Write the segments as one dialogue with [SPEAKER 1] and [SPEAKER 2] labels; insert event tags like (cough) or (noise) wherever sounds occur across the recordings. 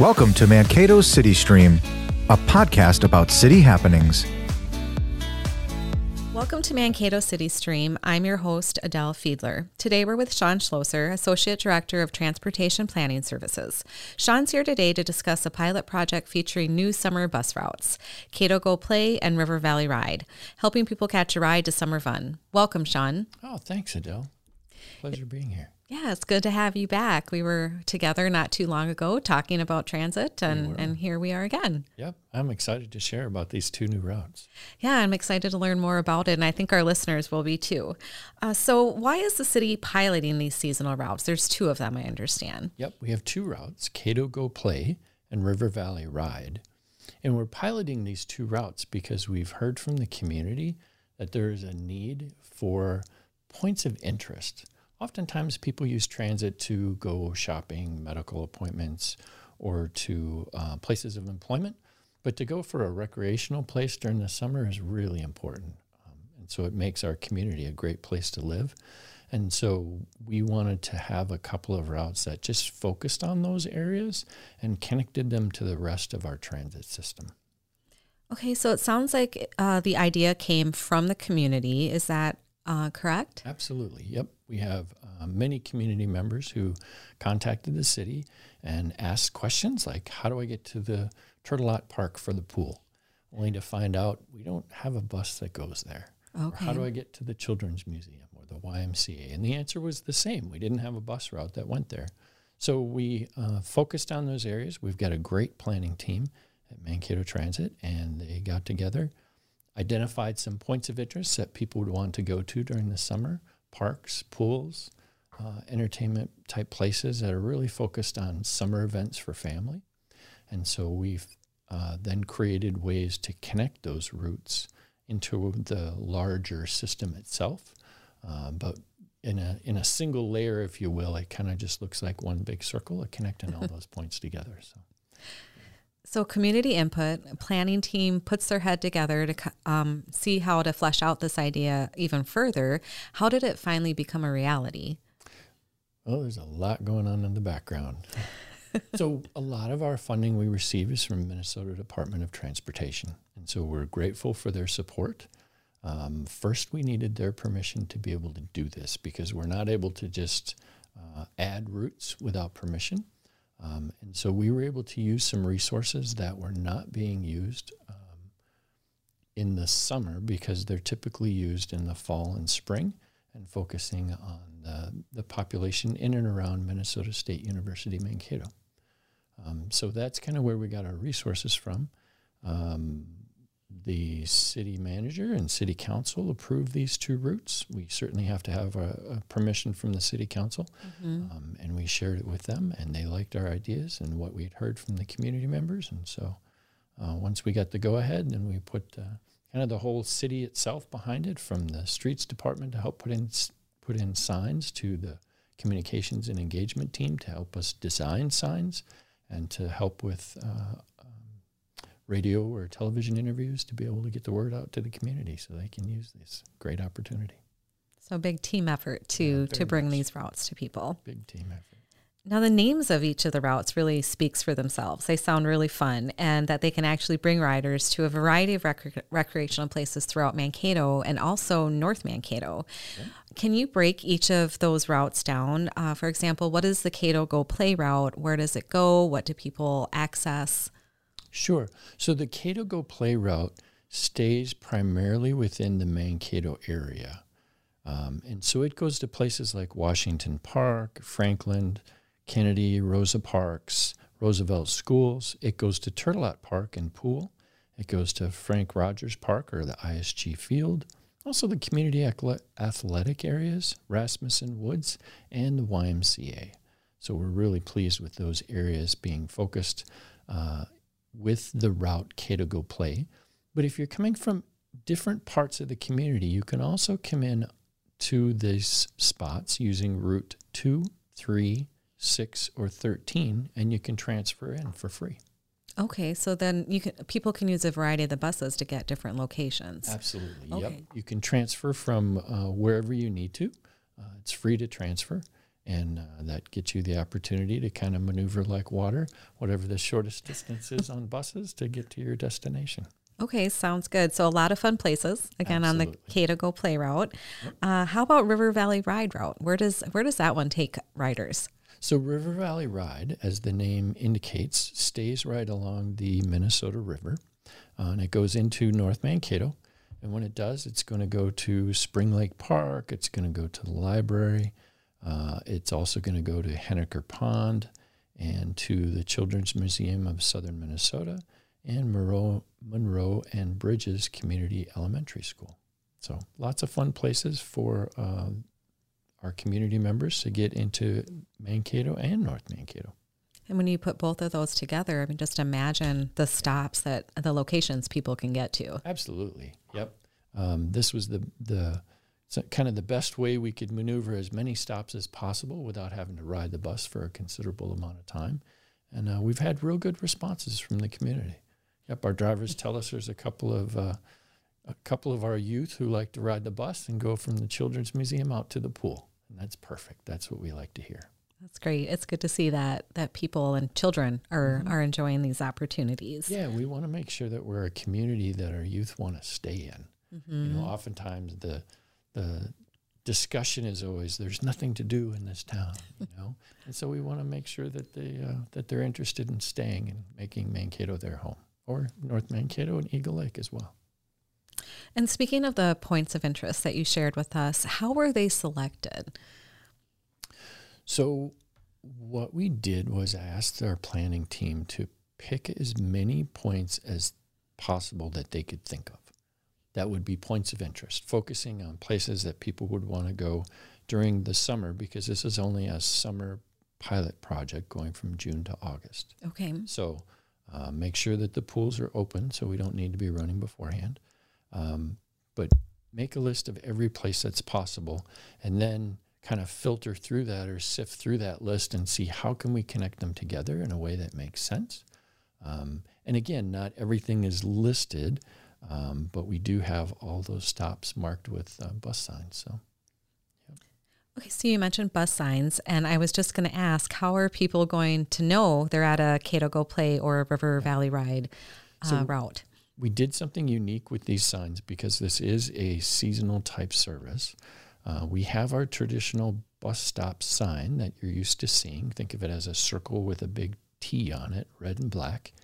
[SPEAKER 1] Welcome to Mankato City Stream, a podcast about city happenings.
[SPEAKER 2] Welcome to Mankato City Stream. I'm your host, Adele Fiedler. Today we're with Sean Schlosser, Associate Director of Transportation Planning Services. Sean's here today to discuss a pilot project featuring new summer bus routes, Cato Go Play and River Valley Ride, helping people catch a ride to summer fun. Welcome, Sean.
[SPEAKER 3] Oh, thanks, Adele. Pleasure being here.
[SPEAKER 2] Yeah, it's good to have you back. We were together not too long ago talking about transit, and, and here we are again.
[SPEAKER 3] Yep, I'm excited to share about these two new routes.
[SPEAKER 2] Yeah, I'm excited to learn more about it, and I think our listeners will be too. Uh, so, why is the city piloting these seasonal routes? There's two of them, I understand.
[SPEAKER 3] Yep, we have two routes Cato Go Play and River Valley Ride. And we're piloting these two routes because we've heard from the community that there is a need for points of interest oftentimes people use transit to go shopping, medical appointments, or to uh, places of employment. But to go for a recreational place during the summer is really important. Um, and so it makes our community a great place to live. And so we wanted to have a couple of routes that just focused on those areas and connected them to the rest of our transit system.
[SPEAKER 2] Okay, so it sounds like uh, the idea came from the community. Is that uh, correct?
[SPEAKER 3] Absolutely. Yep. We have uh, many community members who contacted the city and asked questions like, How do I get to the Tourtellotte Park for the pool? Only to find out we don't have a bus that goes there. Okay. Or how do I get to the Children's Museum or the YMCA? And the answer was the same. We didn't have a bus route that went there. So we uh, focused on those areas. We've got a great planning team at Mankato Transit, and they got together identified some points of interest that people would want to go to during the summer parks, pools, uh, entertainment type places that are really focused on summer events for family. And so we've uh, then created ways to connect those routes into the larger system itself. Uh, but in a in a single layer, if you will, it kind of just looks like one big circle, connecting all (laughs) those points together. So.
[SPEAKER 2] So, community input, planning team puts their head together to um, see how to flesh out this idea even further. How did it finally become a reality?
[SPEAKER 3] Well, there's a lot going on in the background. (laughs) so, a lot of our funding we receive is from Minnesota Department of Transportation. And so, we're grateful for their support. Um, first, we needed their permission to be able to do this because we're not able to just uh, add routes without permission. Um, and so we were able to use some resources that were not being used um, in the summer because they're typically used in the fall and spring and focusing on the, the population in and around Minnesota State University, Mankato. Um, so that's kind of where we got our resources from. Um, the city manager and city council approve these two routes. We certainly have to have a, a permission from the city council, mm-hmm. um, and we shared it with them, and they liked our ideas and what we had heard from the community members. And so, uh, once we got the go ahead, then we put uh, kind of the whole city itself behind it, from the streets department to help put in put in signs to the communications and engagement team to help us design signs and to help with uh, radio or television interviews to be able to get the word out to the community so they can use this great opportunity.
[SPEAKER 2] So big team effort to yeah, to bring much. these routes to people.
[SPEAKER 3] Big team effort.
[SPEAKER 2] Now the names of each of the routes really speaks for themselves. They sound really fun and that they can actually bring riders to a variety of rec- recreational places throughout Mankato and also North Mankato. Yeah. Can you break each of those routes down? Uh, for example, what is the Cato Go Play route? Where does it go? What do people access?
[SPEAKER 3] Sure. So the Cato Go Play route stays primarily within the Mankato area. Um, and so it goes to places like Washington Park, Franklin, Kennedy, Rosa Parks, Roosevelt Schools. It goes to Tourtellotte Park and Pool. It goes to Frank Rogers Park or the ISG Field. Also, the community athletic areas, Rasmussen Woods, and the YMCA. So, we're really pleased with those areas being focused uh, with the route Cato Go Play. But if you're coming from different parts of the community, you can also come in to these spots using route 2, 3, 6, or 13, and you can transfer in for free.
[SPEAKER 2] Okay, so then you can people can use a variety of the buses to get different locations.
[SPEAKER 3] Absolutely. Okay. Yep. You can transfer from uh, wherever you need to. Uh, it's free to transfer, and uh, that gets you the opportunity to kind of maneuver like water, whatever the shortest distance is on buses to get to your destination.
[SPEAKER 2] Okay, sounds good. So a lot of fun places again on the
[SPEAKER 3] Absolutely.
[SPEAKER 2] Cato Go Play route. Uh, how about River Valley Ride route? Where does where does that one take riders?
[SPEAKER 3] So, River Valley Ride, as the name indicates, stays right along the Minnesota River, uh, and it goes into North Mankato. And when it does, it's going to go to Spring Lake Park. It's going to go to the library. Uh, it's also going to go to Hiniker Pond and to the Children's Museum of Southern Minnesota and Monroe, Monroe and Bridges Community Elementary School. So, lots of fun places for uh, our community members to get into Mankato and North Mankato.
[SPEAKER 2] And when you put both of those together, I mean, just imagine the stops that the locations people can get to.
[SPEAKER 3] Absolutely. Yep. Um, this was the the so kind of the best way we could maneuver as many stops as possible without having to ride the bus for a considerable amount of time, and uh, we've had real good responses from the community. Yep, our drivers tell us there's a couple of uh, a couple of our youth who like to ride the bus and go from the children's museum out to the pool, and that's perfect. That's what we like to hear.
[SPEAKER 2] That's great. It's good to see that that people and children are are enjoying these opportunities.
[SPEAKER 3] Yeah, we want to make sure that we're a community that our youth want to stay in. You know, oftentimes the the discussion is always there's nothing to do in this town, you know, (laughs) and so we want to make sure that they uh, that they're interested in staying and making Mankato their home, or North Mankato and Eagle Lake as well.
[SPEAKER 2] And speaking of the points of interest that you shared with us, how were they selected?
[SPEAKER 3] So, what we did was asked our planning team to pick as many points as possible that they could think of. That would be points of interest, focusing on places that people would want to go during the summer because this is only a summer pilot project going from June to August.
[SPEAKER 2] Okay.
[SPEAKER 3] So uh, make sure that the pools are open so we don't need to be running beforehand. Um, but make a list of every place that's possible and then kind of filter through that or sift through that list and see how can we connect them together in a way that makes sense. Um, and again, not everything is listed, um, but we do have all those stops marked with uh, bus signs. So
[SPEAKER 2] Okay, so you mentioned bus signs, and I was just going to ask, how are people going to know they're at a Cato Go Play or a River Valley Ride uh,
[SPEAKER 3] So-
[SPEAKER 2] route?
[SPEAKER 3] we did something unique with these signs because this is a seasonal type service. Uh, we have our traditional bus stop sign that you're used to seeing. Think of it as a circle with a big T on it, red and black.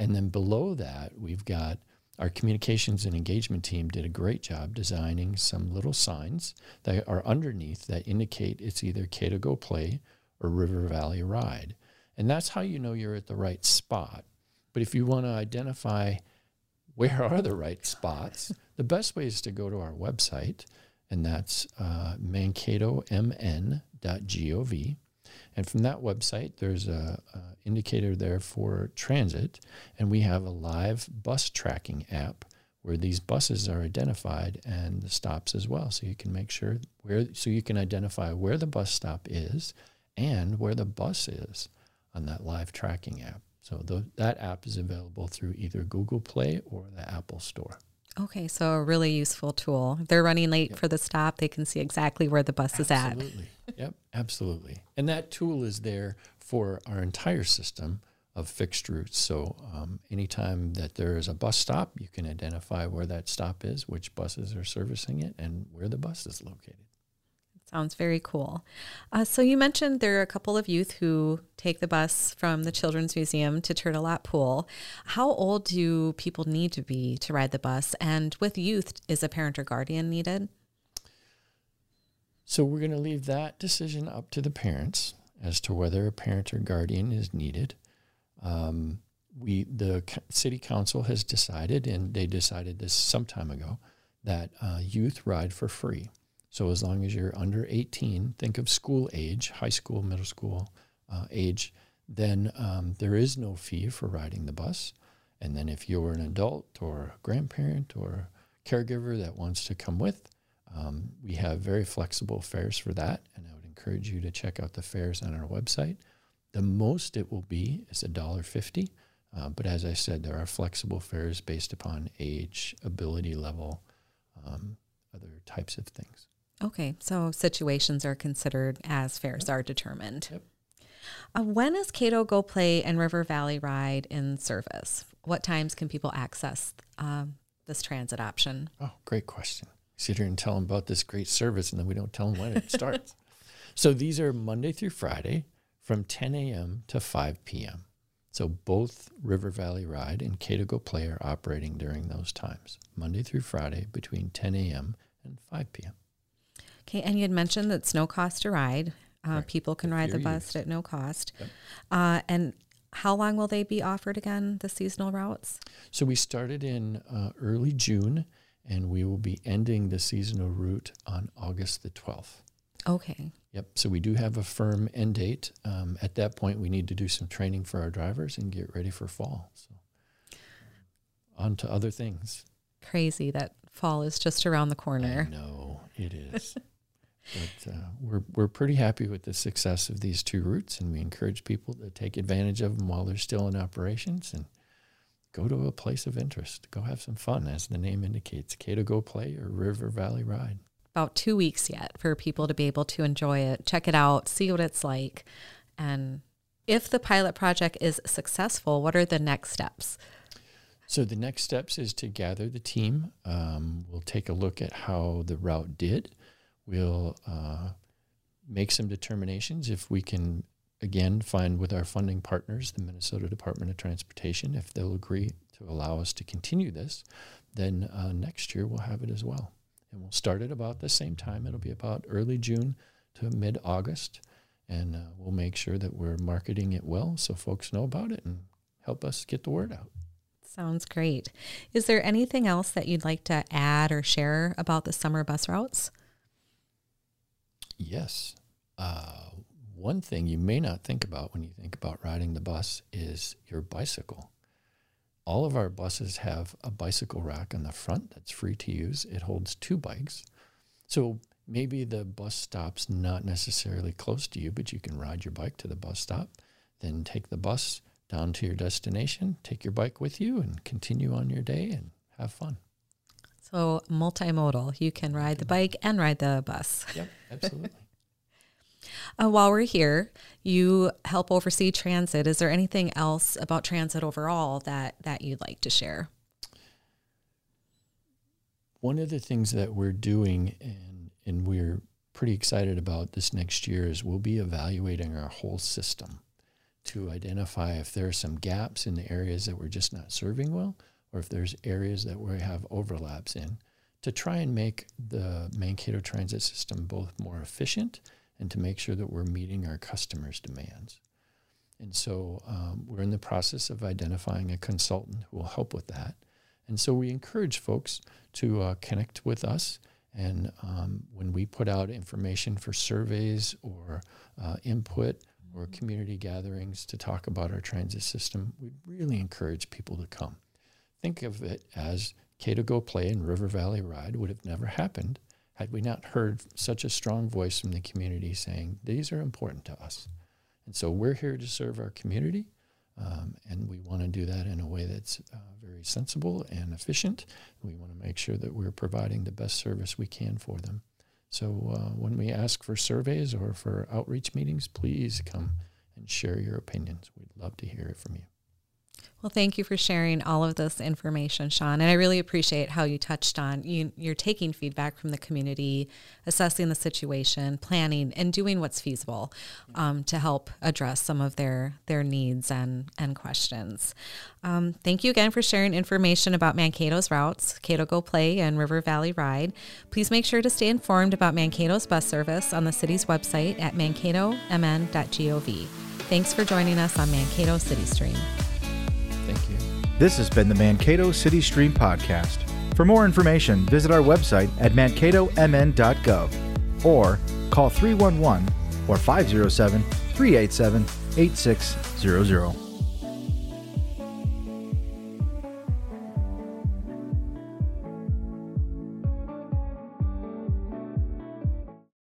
[SPEAKER 3] And then below that, we've got our communications and engagement team did a great job designing some little signs that are underneath that indicate it's either Cato Go Play or River Valley Ride. And that's how you know you're at the right spot. But if you want to identify where are the right spots, the best way is to go to our website, and that's uh, mankatomn.gov. And from that website, there's a, a indicator there for transit, and we have a live bus tracking app where these buses are identified and the stops as well. So you can make sure where, so you can identify where the bus stop is and where the bus is on that live tracking app. So that app is available through either Google Play or the Apple Store.
[SPEAKER 2] Okay, so a really useful tool. If they're running late for the stop, they can see exactly where the bus is at.
[SPEAKER 3] Absolutely. Yep, absolutely. And that tool is there for our entire system of fixed routes. So um, anytime that there is a bus stop, you can identify where that stop is, which buses are servicing it, and where the bus is located.
[SPEAKER 2] Sounds very cool. Uh, so you mentioned there are a couple of youth who take the bus from the Children's Museum to Tourtellotte Pool. How old do people need to be to ride the bus? And with youth, is a parent or guardian needed?
[SPEAKER 3] So we're going to leave that decision up to the parents as to whether a parent or guardian is needed. Um, we the city council has decided, and they decided this some time ago, that uh, youth ride for free. So as long as you're under 18, think of school age, high school, middle school uh, age, then um, there is no fee for riding the bus. And then if you're an adult or a grandparent or a caregiver that wants to come with, um, we have very flexible fares for that, and I would encourage you to check out the fares on our website. The most it will be is $1.50, uh, but as I said, there are flexible fares based upon age, ability level, um, other types of things.
[SPEAKER 2] Okay, so situations are considered as fares are determined.
[SPEAKER 3] Yep.
[SPEAKER 2] Uh, when is Cato Go Play and River Valley Ride in service? What times can people access um, this transit option?
[SPEAKER 3] Oh, great question. Sit here and tell them about this great service, and then we don't tell them when it (laughs) starts. so these are Monday through Friday from 10 a.m. to 5 p.m. So both River Valley Ride and Cato Go Play are operating during those times, Monday through Friday between 10 a.m. and 5 p.m.
[SPEAKER 2] Okay, and you had mentioned that it's no cost to ride. Uh,
[SPEAKER 3] Correct.
[SPEAKER 2] people can
[SPEAKER 3] If
[SPEAKER 2] ride the bus
[SPEAKER 3] used.
[SPEAKER 2] at no cost.
[SPEAKER 3] Yep.
[SPEAKER 2] Uh, and how long will they be offered again, the seasonal routes?
[SPEAKER 3] So we started in uh, early June, and we will be ending the seasonal route on August the 12th.
[SPEAKER 2] Okay.
[SPEAKER 3] Yep. So we do have a firm end date. Um, at that point, we need to do some training for our drivers and get ready for fall. So on to other things.
[SPEAKER 2] Crazy that fall is just around the corner.
[SPEAKER 3] No, it is. (laughs) but uh, we're, we're pretty happy with the success of these two routes, and we encourage people to take advantage of them while they're still in operations and go to a place of interest. Go have some fun, as the name indicates. Cato Go Play or River Valley Ride.
[SPEAKER 2] About two weeks yet for people to be able to enjoy it, check it out, see what it's like. And if the pilot project is successful, what are the next steps?
[SPEAKER 3] So the next steps is to gather the team. Um, we'll take a look at how the route did. We'll uh, make some determinations if we can again find with our funding partners, the Minnesota Department of Transportation, if they'll agree to allow us to continue this. Then uh, next year we'll have it as well, and we'll start at about the same time. It'll be about early June to mid August, and uh, we'll make sure that we're marketing it well so folks know about it and help us get the word out.
[SPEAKER 2] Sounds great. Is there anything else that you'd like to add or share about the summer bus routes?
[SPEAKER 3] Yes. Uh, one thing you may not think about when you think about riding the bus is your bicycle. All of our buses have a bicycle rack on the front that's free to use. It holds two bikes. So maybe the bus stop's not necessarily close to you, but you can ride your bike to the bus stop, then take the bus down to your destination, take your bike with you, and continue on your day and have fun.
[SPEAKER 2] So, multimodal, you can ride the bike and ride the bus.
[SPEAKER 3] Yep, absolutely.
[SPEAKER 2] Uh, while we're here, you help oversee transit. Is there anything else about transit overall that, that you'd like to share?
[SPEAKER 3] One of the things that we're doing and and we're pretty excited about this next year is we'll be evaluating our whole system to identify if there are some gaps in the areas that we're just not serving well or if there's areas that we have overlaps in to try and make the Mankato transit system both more efficient and to make sure that we're meeting our customers' demands. And so um, we're in the process of identifying a consultant who will help with that. And so we encourage folks to uh, connect with us. And um, when we put out information for surveys or uh, input or community gatherings to talk about our transit system, we really encourage people to come. Think of it as Cato Go Play and River Valley Ride would have never happened had we not heard such a strong voice from the community saying, these are important to us. And so we're here to serve our community. Um, and we want to do that in a way that's uh, very sensible and efficient. We want to make sure that we're providing the best service we can for them. So uh, when we ask for surveys or for outreach meetings, please come and share your opinions. We'd love to hear it from you.
[SPEAKER 2] Well, thank you for sharing all of this information, Sean. And I really appreciate how you touched on you, you're taking feedback from the community, assessing the situation, planning, and doing what's feasible um, to help address some of their their needs and and questions. Um, thank you again for sharing information about Mankato's routes, Cato Go Play and River Valley Ride. Please make sure to stay informed about Mankato's bus service on the city's website at mankatomn.gov. Thanks for joining us on Mankato City Stream.
[SPEAKER 3] Thank you.
[SPEAKER 1] This has been the Mankato City Stream Podcast. For more information, visit our website at mankatomn.gov or call 311 or 507 387 8600.